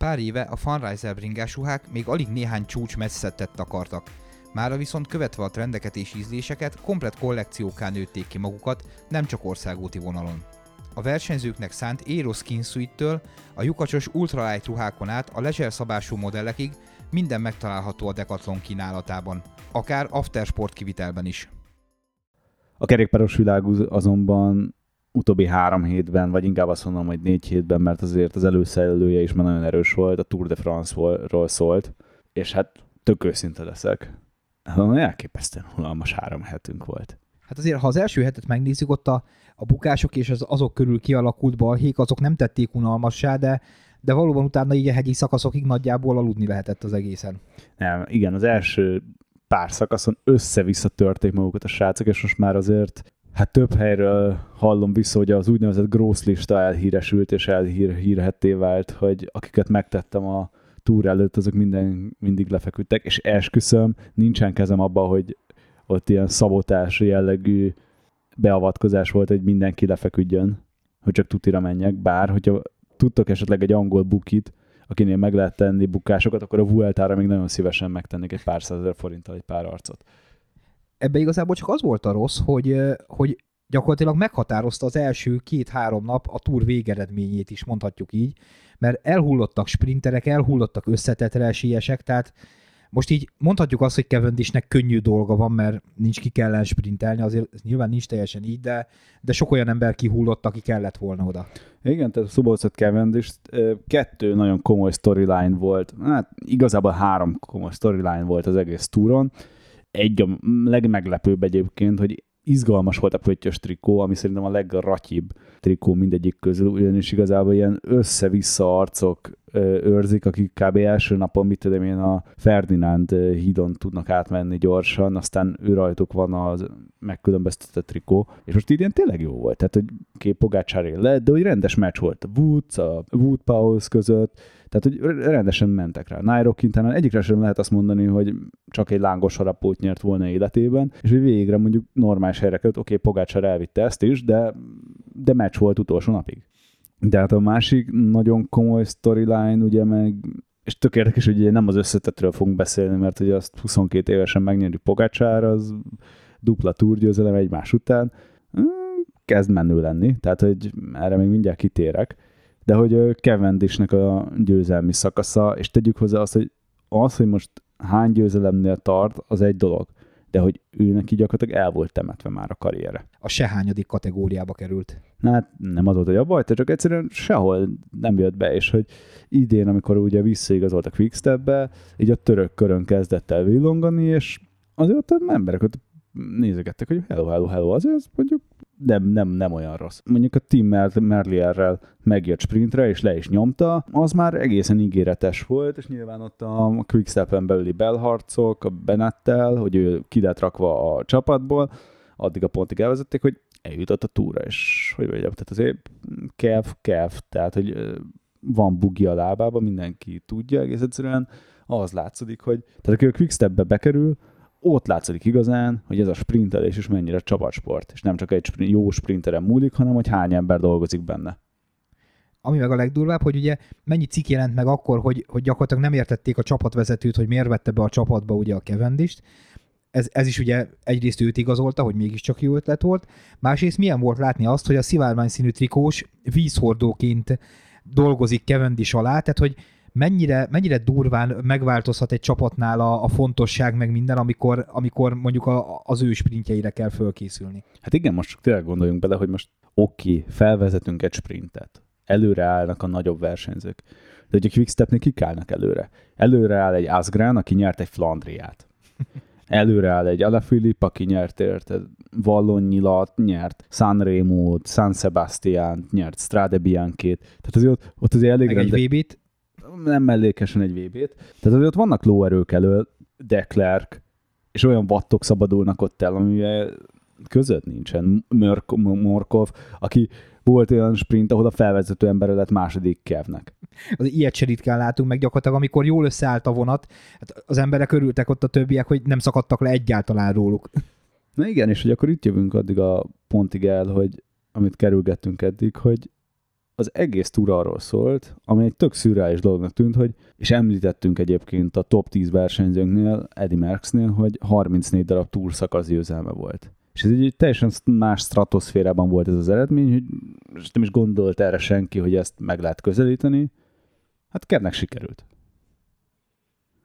Pár éve a Funriser bringásruhák még alig néhány csúcs messzettet takartak. Mára viszont követve a trendeket és ízléseket, komplet kollekcióká nőtték ki magukat, nem csak országúti vonalon. A versenyzőknek szánt Aero Skin Suite-től a lyukacsos ultralight ruhákon át a leisure szabású modellekig minden megtalálható a Decathlon kínálatában, akár aftersport kivitelben is. A kerékpáros világ azonban utóbbi három hétben, vagy inkább azt mondom, hogy négy hétben, mert azért az előszerelője is már nagyon erős volt, a Tour de France-ról szólt, és hát tök őszinte leszek. Elképesztően unalmas három hetünk volt. Hát azért, ha az első hetet megnézzük, ott a, a bukások és az azok körül kialakult balhék, azok nem tették unalmassá, de, de valóban utána így a hegyi szakaszokig nagyjából aludni lehetett az egészen. Nem, igen, az első pár szakaszon össze-vissza törték magukat a srácok, és most már azért hát több helyről hallom vissza, hogy az úgynevezett gross lista elhíresült és elhírhetté vált, hogy akiket megtettem a túr előtt, azok minden, mindig lefeküdtek, és esküszöm, nincsen kezem abban, hogy ott ilyen szabotás jellegű beavatkozás volt, hogy mindenki lefeküdjön, hogy csak tutira menjek, bár hogyha tudtok esetleg egy angol bukit, akinél meg lehet tenni bukásokat, akkor a Vueltára még nagyon szívesen megtennék egy pár százezer forinttal egy pár arcot ebbe igazából csak az volt a rossz, hogy, hogy gyakorlatilag meghatározta az első két-három nap a túr végeredményét is, mondhatjuk így, mert elhullottak sprinterek, elhullottak összetett esélyesek, tehát most így mondhatjuk azt, hogy Cavendishnek könnyű dolga van, mert nincs ki kellene sprintelni, azért ez nyilván nincs teljesen így, de, de sok olyan ember kihullott, aki kellett volna oda. Igen, tehát Szubolcot Cavendish kettő nagyon komoly storyline volt, hát igazából három komoly storyline volt az egész túron egy a legmeglepőbb egyébként, hogy izgalmas volt a pöttyös trikó, ami szerintem a legratyibb trikó mindegyik közül, ugyanis igazából ilyen össze-vissza arcok őrzik, akik kb. első napon, mit tudom én, a Ferdinánd hídon tudnak átmenni gyorsan, aztán ő rajtuk van az megkülönböztetett trikó, és most ilyen tényleg jó volt, tehát hogy kép Pogácsáré lett, de hogy rendes meccs volt a Woods, a Wood Powers között, tehát, hogy rendesen mentek rá. Nairo Quintana egyikre sem lehet azt mondani, hogy csak egy lángos harapót nyert volna életében, és hogy végre mondjuk normális helyre került, oké, okay, Pogácsár elvitte ezt is, de, de meccs volt utolsó napig. De hát a másik nagyon komoly storyline, ugye meg és tök érdekes, hogy ugye nem az összetetről fogunk beszélni, mert ugye azt 22 évesen megnyeri Pogácsár, az dupla túrgyőzelem egymás után, kezd menő lenni, tehát hogy erre még mindjárt kitérek, de hogy Cavendishnek a győzelmi szakasza, és tegyük hozzá azt, hogy az, hogy most hány győzelemnél tart, az egy dolog de hogy ő neki gyakorlatilag el volt temetve már a karriere. A sehányadik kategóriába került. Na hát nem az volt, hogy a baj, csak egyszerűen sehol nem jött be, és hogy idén, amikor ugye visszaigazolt a Quickstep-be, így a török körön kezdett el villongani, és azért ott emberek ott nézegettek, hogy hello, hello, hello, azért mondjuk nem, nem, nem olyan rossz. Mondjuk a Tim Merlierrel megjött sprintre, és le is nyomta, az már egészen ígéretes volt, és nyilván ott a Quickstep-en belüli belharcok, a Benettel, hogy ő ki rakva a csapatból, addig a pontig elvezették, hogy eljutott a túra, és hogy mondjam, tehát azért kev, kev, tehát hogy van bugi a lábában, mindenki tudja egész egyszerűen, az látszik, hogy tehát aki a Quickstep-be bekerül, ott látszik igazán, hogy ez a sprintelés is mennyire csapatsport, és nem csak egy sprint, jó sprinteren múlik, hanem hogy hány ember dolgozik benne. Ami meg a legdurvább, hogy ugye mennyi cikk jelent meg akkor, hogy, hogy gyakorlatilag nem értették a csapatvezetőt, hogy miért vette be a csapatba ugye a Kevendist. Ez, ez is ugye egyrészt őt igazolta, hogy mégiscsak jó ötlet volt, másrészt milyen volt látni azt, hogy a szivárvány színű trikós vízhordóként dolgozik Cavendish alá, tehát hogy mennyire, mennyire durván megváltozhat egy csapatnál a, a fontosság, meg minden, amikor, amikor mondjuk a, az ő sprintjeire kell fölkészülni. Hát igen, most tényleg gondoljunk bele, hogy most oké, okay, felvezetünk egy sprintet. Előre állnak a nagyobb versenyzők. De a Quickstepnél kik állnak előre? Előre áll egy Asgrán, aki nyert egy Flandriát. Előre áll egy Alaphilippe, aki nyert érted, Vallonnyilat, nyert Sanremo, San Sebastian, nyert Strade Bianchét. Tehát azért ott, ott azért elég... Meg rende... egy vb nem mellékesen egy VB-t. Tehát azért ott vannak lóerők elő, Declerc, és olyan vattok szabadulnak ott el, amivel között nincsen. Mörk, Morkov, aki volt olyan sprint, ahol a felvezető ember lett második kevnek. Az ilyet se ritkán látunk meg gyakorlatilag, amikor jól összeállt a vonat, hát az emberek örültek ott a többiek, hogy nem szakadtak le egyáltalán róluk. Na igen, és hogy akkor itt jövünk addig a pontig el, hogy amit kerülgettünk eddig, hogy az egész túra arról szólt, ami egy tök szürreális dolognak tűnt, hogy, és említettünk egyébként a top 10 versenyzőnknél, Eddie Merckxnél, hogy 34 darab túrszakasz győzelme volt. És ez egy teljesen más stratoszférában volt ez az eredmény, hogy nem is gondolt erre senki, hogy ezt meg lehet közelíteni. Hát Kevnek sikerült.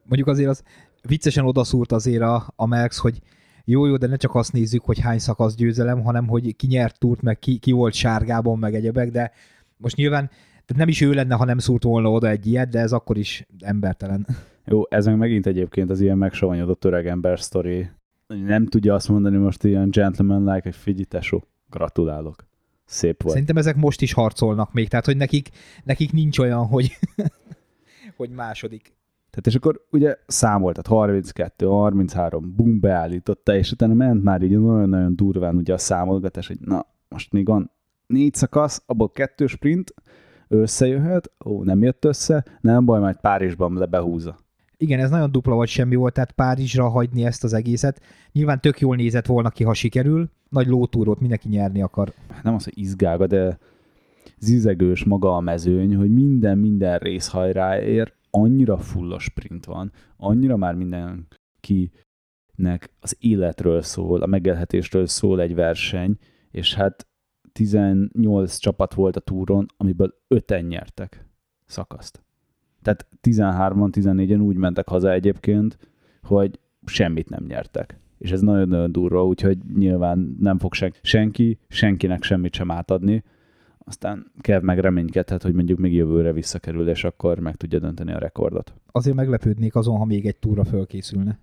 Mondjuk azért az viccesen odaszúrt azért a, a Merckx, hogy jó, jó, de ne csak azt nézzük, hogy hány szakasz győzelem, hanem hogy ki nyert túrt, meg ki, ki volt sárgában, meg egyebek, de most nyilván tehát nem is ő lenne, ha nem szúrt volna oda egy ilyet, de ez akkor is embertelen. Jó, ez meg megint egyébként az ilyen megsavanyodott öreg ember sztori. Nem tudja azt mondani most ilyen gentleman-like, hogy figyelj, tesó, gratulálok. Szép volt. Szerintem ezek most is harcolnak még, tehát hogy nekik, nekik nincs olyan, hogy, hogy második. Tehát és akkor ugye számoltat 32, 33, bum, beállította, és utána ment már így nagyon-nagyon durván ugye a számolgatás, hogy na, most még van négy szakasz, abból kettő sprint, összejöhet, ó, nem jött össze, nem baj, majd Párizsban lebehúzza. Igen, ez nagyon dupla vagy semmi volt, tehát Párizsra hagyni ezt az egészet. Nyilván tök jól nézett volna ki, ha sikerül. Nagy lótúrót mindenki nyerni akar. Nem az, hogy izgága, de zizegős maga a mezőny, hogy minden, minden rész hajráér, annyira full a sprint van, annyira már mindenkinek az életről szól, a megélhetésről szól egy verseny, és hát 18 csapat volt a túron, amiből 5-en nyertek szakaszt. Tehát 13-an, 14-en úgy mentek haza egyébként, hogy semmit nem nyertek. És ez nagyon-nagyon durva, úgyhogy nyilván nem fog sen- senki, senkinek semmit sem átadni. Aztán kell meg reménykedhet, hogy mondjuk még jövőre visszakerül, és akkor meg tudja dönteni a rekordot. Azért meglepődnék azon, ha még egy túra fölkészülne.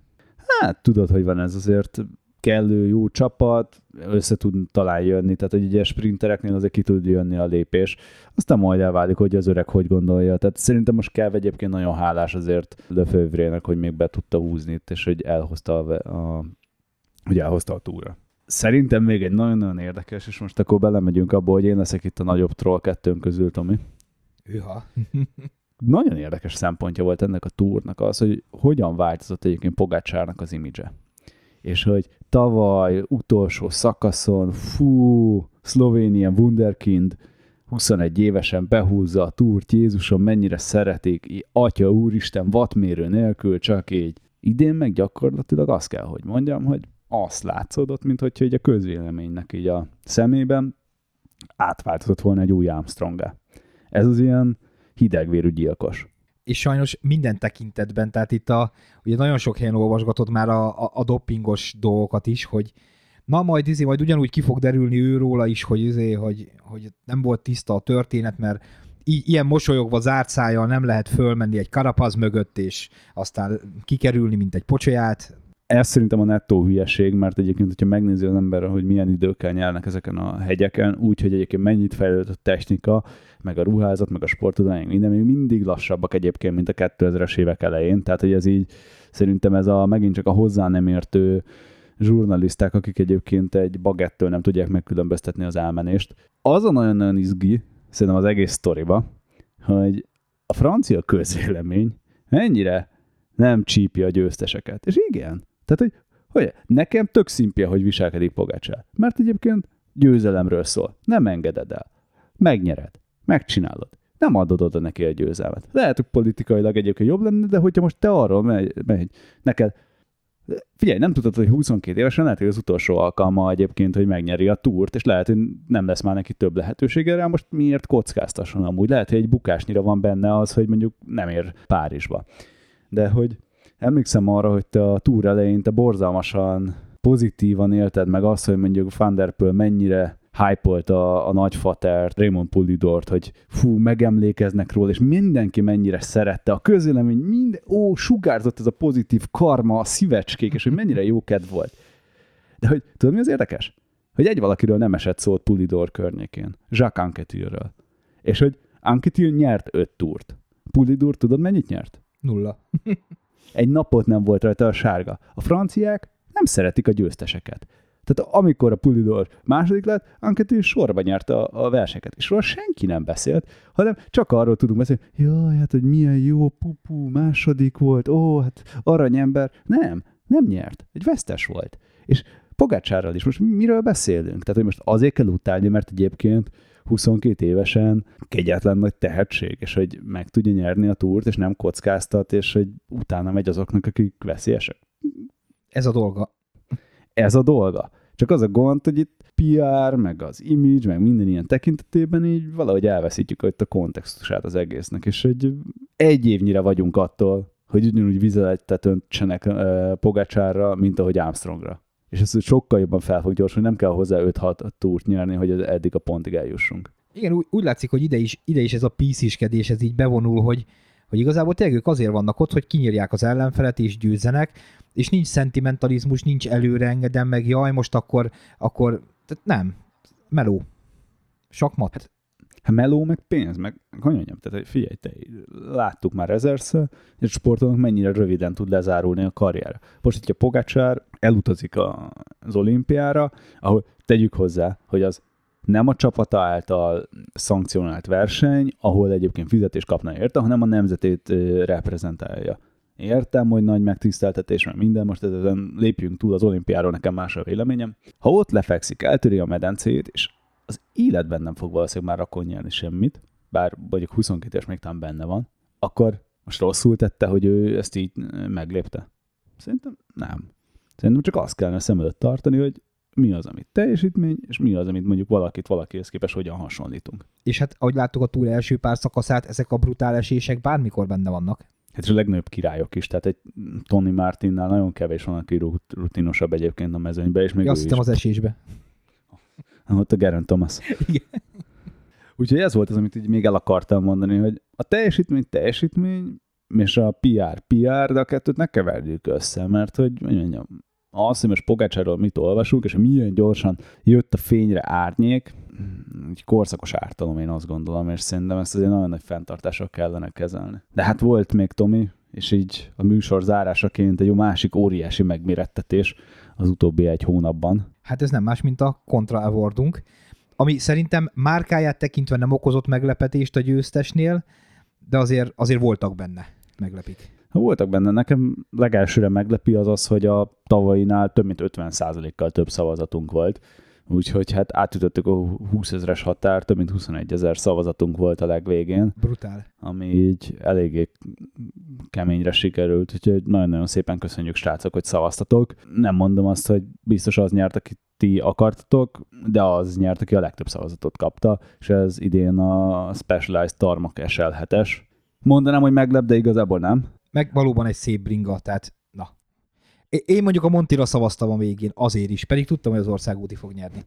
Hát tudod, hogy van ez azért kellő jó csapat, össze tud talán jönni, tehát hogy ugye sprintereknél azért ki tud jönni a lépés, aztán majd elválik, hogy az öreg hogy gondolja. Tehát szerintem most kell egyébként nagyon hálás azért Lefövrének, hogy még be tudta húzni itt, és hogy elhozta a, a, hogy elhozta a túra. Szerintem még egy nagyon-nagyon érdekes, és most akkor belemegyünk abba, hogy én leszek itt a nagyobb troll kettőnk közül, Tomi. Üha. nagyon érdekes szempontja volt ennek a túrnak az, hogy hogyan változott egyébként Pogácsárnak az imidzse és hogy tavaly utolsó szakaszon, fú, Szlovénia Wunderkind 21 évesen behúzza a túrt, Jézusom mennyire szeretik, atya úristen, vatmérő nélkül, csak így. Idén meg gyakorlatilag azt kell, hogy mondjam, hogy azt látszódott, mint hogyha így a közvéleménynek így a szemében átváltozott volna egy új armstrong -e. Ez az ilyen hidegvérű gyilkos. És sajnos minden tekintetben, tehát itt a, ugye nagyon sok helyen olvasgatod már a, a, a doppingos dolgokat is, hogy na majd izé, majd ugyanúgy ki fog derülni őróla is, hogy izé, hogy, hogy nem volt tiszta a történet, mert i- ilyen mosolyogva zárt szájjal nem lehet fölmenni egy karapaz mögött, és aztán kikerülni, mint egy pocsolyát. Ez szerintem a nettó hülyeség, mert egyébként, hogyha megnézi az ember, hogy milyen időkkel nyernek ezeken a hegyeken, úgy, hogy egyébként mennyit fejlődött a technika, meg a ruházat, meg a sportudány, minden még mindig lassabbak egyébként, mint a 2000-es évek elején. Tehát, hogy ez így szerintem ez a megint csak a hozzá nem értő zsurnaliszták, akik egyébként egy bagettől nem tudják megkülönböztetni az elmenést. Az a nagyon-nagyon izgi, szerintem az egész sztoriba, hogy a francia közvélemény mennyire nem csípja a győzteseket. És igen, tehát, hogy, hogy nekem tök szimpia, hogy viselkedik Pogácsár. Mert egyébként győzelemről szól. Nem engeded el. Megnyered. Megcsinálod. Nem adod oda neki a győzelmet. Lehet, hogy politikailag egyébként jobb lenne, de hogyha most te arról megy, megy neked Figyelj, nem tudod, hogy 22 évesen lehet, hogy az utolsó alkalma egyébként, hogy megnyeri a túrt, és lehet, hogy nem lesz már neki több lehetősége rá, most miért kockáztasson amúgy? Lehet, hogy egy bukásnyira van benne az, hogy mondjuk nem ér Párizsba. De hogy emlékszem arra, hogy te a túr elején te borzalmasan pozitívan élted meg azt, hogy mondjuk Van der mennyire hype a, a nagyfatert, Raymond Pullidort, hogy fú, megemlékeznek róla, és mindenki mennyire szerette. A közélemény minden, ó, sugárzott ez a pozitív karma, a szívecskék, és hogy mennyire jó kedv volt. De hogy tudod, mi az érdekes? Hogy egy valakiről nem esett szót Pullidor környékén. Jacques Anquetil-ről. És hogy Anquetil nyert öt túrt. Pullidor tudod mennyit nyert? Nulla. Egy napot nem volt rajta a sárga. A franciák nem szeretik a győzteseket. Tehát amikor a Pulidor második lett, Anketil sorba nyerte a, a verseket, és róla senki nem beszélt, hanem csak arról tudunk beszélni, jaj, hát, hogy milyen jó, pupú, második volt, ó, hát aranyember. Nem, nem nyert. Egy vesztes volt. És Pogácsárral is most miről beszélünk? Tehát, hogy most azért kell utálni, mert egyébként 22 évesen kegyetlen nagy tehetség, és hogy meg tudja nyerni a túrt, és nem kockáztat, és hogy utána megy azoknak, akik veszélyesek. Ez a dolga. Ez a dolga. Csak az a gond, hogy itt PR, meg az image, meg minden ilyen tekintetében így valahogy elveszítjük itt a kontextusát az egésznek, és hogy egy évnyire vagyunk attól, hogy ugyanúgy vizeletet öntsenek uh, Pogácsárra, mint ahogy Armstrongra. És ez sokkal jobban fel fog gyorsulni, nem kell hozzá 5-6 túrt nyerni, hogy eddig a pontig eljussunk. Igen, úgy, úgy látszik, hogy ide is, ide is ez a PC-skedés, ez így bevonul, hogy, hogy igazából tényleg ők azért vannak ott, hogy kinyírják az ellenfelet és győzzenek, és nincs szentimentalizmus, nincs előre engedem meg, jaj, most akkor, akkor tehát nem, meló. Sakmat. Hát, hát meló, meg pénz, meg hogy mondjam, tehát figyelj, te, láttuk már ezerszer, és sportolónak mennyire röviden tud lezárulni a karrier. Most, hogyha Pogácsár elutazik a, az olimpiára, ahol tegyük hozzá, hogy az nem a csapata által szankcionált verseny, ahol egyébként fizetés kapna érte, hanem a nemzetét reprezentálja. Értem, hogy nagy megtiszteltetés, mert minden, most ezen lépjünk túl az olimpiáról, nekem más a véleményem. Ha ott lefekszik, eltöri a medencét, és az életben nem fog valószínűleg már akkor nyerni semmit, bár mondjuk 22 éves még talán benne van, akkor most rosszul tette, hogy ő ezt így meglépte? Szerintem nem. Szerintem csak azt kellene szem előtt tartani, hogy mi az, amit teljesítmény, és mi az, amit mondjuk valakit valakihez képest hogyan hasonlítunk. És hát, ahogy láttuk a túl első pár szakaszát, ezek a brutál esések bármikor benne vannak. Hát és a legnagyobb királyok is, tehát egy Tony Martinnál nagyon kevés van, aki rutinosabb egyébként a mezőnybe, és még ja, azt hittem az esésbe. Ott a Garen Thomas. Igen. Úgyhogy ez volt az, amit így még el akartam mondani, hogy a teljesítmény teljesítmény, és a PR PR, de a kettőt ne keverjük össze, mert hogy mondjam, az, hogy most Pogácsáról mit olvasunk, és milyen gyorsan jött a fényre árnyék, egy korszakos ártalom, én azt gondolom, és szerintem ezt azért nagyon nagy fenntartások kellene kezelni. De hát volt még Tomi, és így a műsor zárásaként egy másik óriási megmérettetés az utóbbi egy hónapban. Hát ez nem más, mint a Contra Awardunk, ami szerintem márkáját tekintve nem okozott meglepetést a győztesnél, de azért, azért voltak benne meglepik. Voltak benne. Nekem legelsőre meglepi az az, hogy a tavainál több mint 50%-kal több szavazatunk volt. Úgyhogy hát átütöttük a 20 ezeres határ, több mint 21 ezer szavazatunk volt a legvégén. Brutál. Ami így eléggé keményre sikerült, úgyhogy nagyon-nagyon szépen köszönjük srácok, hogy szavaztatok. Nem mondom azt, hogy biztos az nyert, aki ti akartatok, de az nyert, aki a legtöbb szavazatot kapta, és ez idén a Specialized Tarmac SL7-es. Mondanám, hogy meglep, de igazából nem. Meg valóban egy szép bringa, tehát. Én mondjuk a Montira szavaztam a végén, azért is, pedig tudtam, hogy az országúti fog nyerni.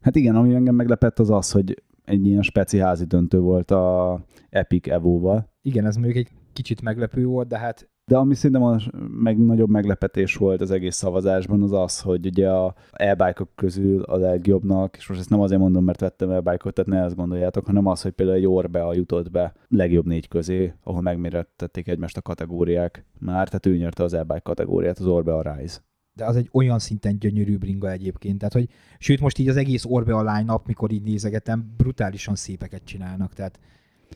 Hát igen, ami engem meglepett az az, hogy egy ilyen speci házi döntő volt a Epic Evo-val. Igen, ez mondjuk egy kicsit meglepő volt, de hát de ami szerintem a meg nagyobb meglepetés volt az egész szavazásban, az az, hogy ugye a e közül a legjobbnak, és most ezt nem azért mondom, mert vettem e tehát ne ezt gondoljátok, hanem az, hogy például egy Orbe jutott be legjobb négy közé, ahol megmérettették egymást a kategóriák már, tehát ő nyerte az e kategóriát, az Orbe a Rise de az egy olyan szinten gyönyörű bringa egyébként. Tehát, hogy, sőt, most így az egész Orbe a line mikor így nézegetem, brutálisan szépeket csinálnak, tehát,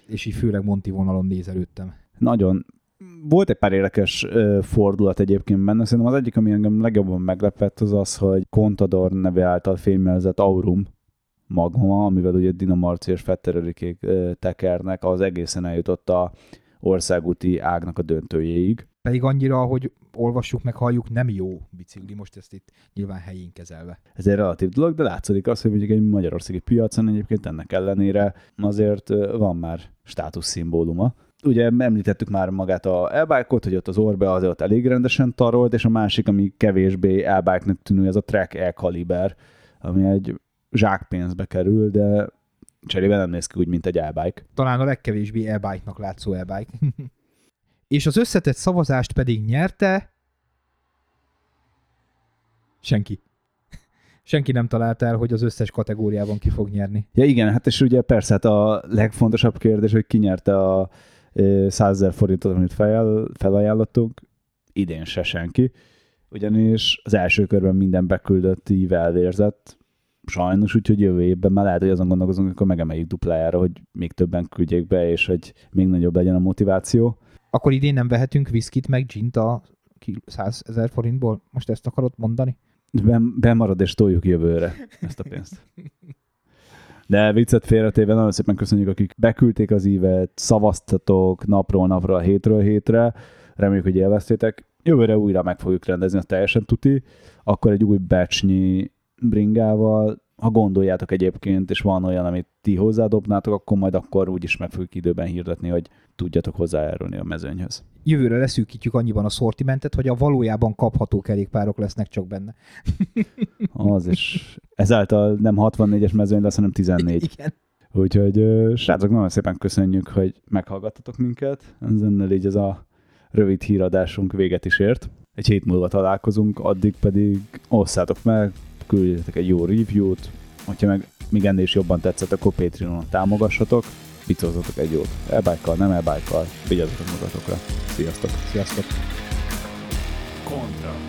és így főleg Monti vonalon nézelődtem. Nagyon, volt egy pár érdekes fordulat egyébként benne. Szerintem az egyik, ami engem legjobban meglepett, az az, hogy Contador neve által fémjelzett Aurum magma, amivel ugye Dina Marci és Fettererikék uh, tekernek, az egészen eljutott a országúti ágnak a döntőjéig. Pedig annyira, hogy olvassuk meg, halljuk, nem jó bicikli, most ezt itt nyilván helyén kezelve. Ez egy relatív dolog, de látszik az, hogy mondjuk egy magyarországi piacon egyébként ennek ellenére azért van már státuszszimbóluma ugye említettük már magát a elbike hogy ott az orbe az ott elég rendesen tarolt, és a másik, ami kevésbé elbike-nek tűnő, ez a Trek E-kaliber, ami egy zsákpénzbe kerül, de cserébe nem néz ki úgy, mint egy elbike. Talán a legkevésbé elbike-nak látszó elbike. és az összetett szavazást pedig nyerte senki. Senki nem találta el, hogy az összes kategóriában ki fog nyerni. Ja igen, hát és ugye persze hát a legfontosabb kérdés, hogy ki nyerte a 100 ezer forintot, amit fel, felajánlottunk, idén se senki, ugyanis az első körben minden beküldött így elvérzett, sajnos, úgyhogy jövő évben már lehet, hogy azon gondolkozunk, akkor megemeljük duplájára, hogy még többen küldjék be, és hogy még nagyobb legyen a motiváció. Akkor idén nem vehetünk viszkit meg gint a 100 ezer forintból? Most ezt akarod mondani? Ben, bemarad és toljuk jövőre ezt a pénzt. De viccet félretéve nagyon szépen köszönjük, akik beküldték az ívet, szavaztatok napról napra, hétről hétre. Reméljük, hogy élveztétek. Jövőre újra meg fogjuk rendezni, a teljesen tuti. Akkor egy új becsnyi bringával, ha gondoljátok egyébként, és van olyan, amit ti hozzádobnátok, akkor majd akkor úgyis meg fogjuk időben hirdetni, hogy tudjatok hozzájárulni a mezőnyhöz. Jövőre leszűkítjük annyiban a szortimentet, hogy a valójában kapható kerékpárok lesznek csak benne. Az, és ezáltal nem 64-es mezőny lesz, hanem 14. Igen. Úgyhogy srácok, nagyon szépen köszönjük, hogy meghallgattatok minket. Ezennel így ez a rövid híradásunk véget is ért. Egy hét múlva találkozunk, addig pedig osszátok meg, küldjetek egy jó review-t, hogyha meg még ennél is jobban tetszett, akkor Patreonon támogassatok, bicózzatok egy jót. Elbájkal, nem elbájkal, vigyázzatok magatokra. Sziasztok! Sziasztok! Kontra.